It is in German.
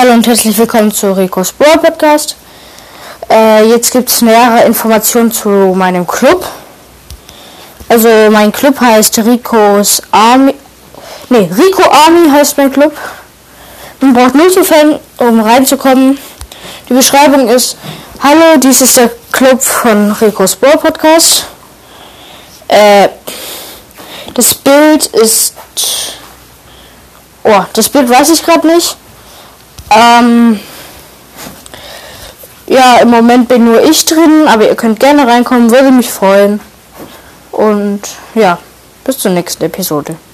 Hallo und herzlich willkommen zu Rico's Brawl Podcast. Äh, jetzt gibt es nähere Informationen zu meinem Club. Also mein Club heißt Rico's Army. Ne, Rico Army heißt mein Club. Man braucht nur zu fan, um reinzukommen. Die Beschreibung ist: Hallo, dies ist der Club von Rico's Brawl Podcast. Äh, das Bild ist. Oh, das Bild weiß ich gerade nicht. Ähm, ja, im Moment bin nur ich drin, aber ihr könnt gerne reinkommen, würde mich freuen. Und ja, bis zur nächsten Episode.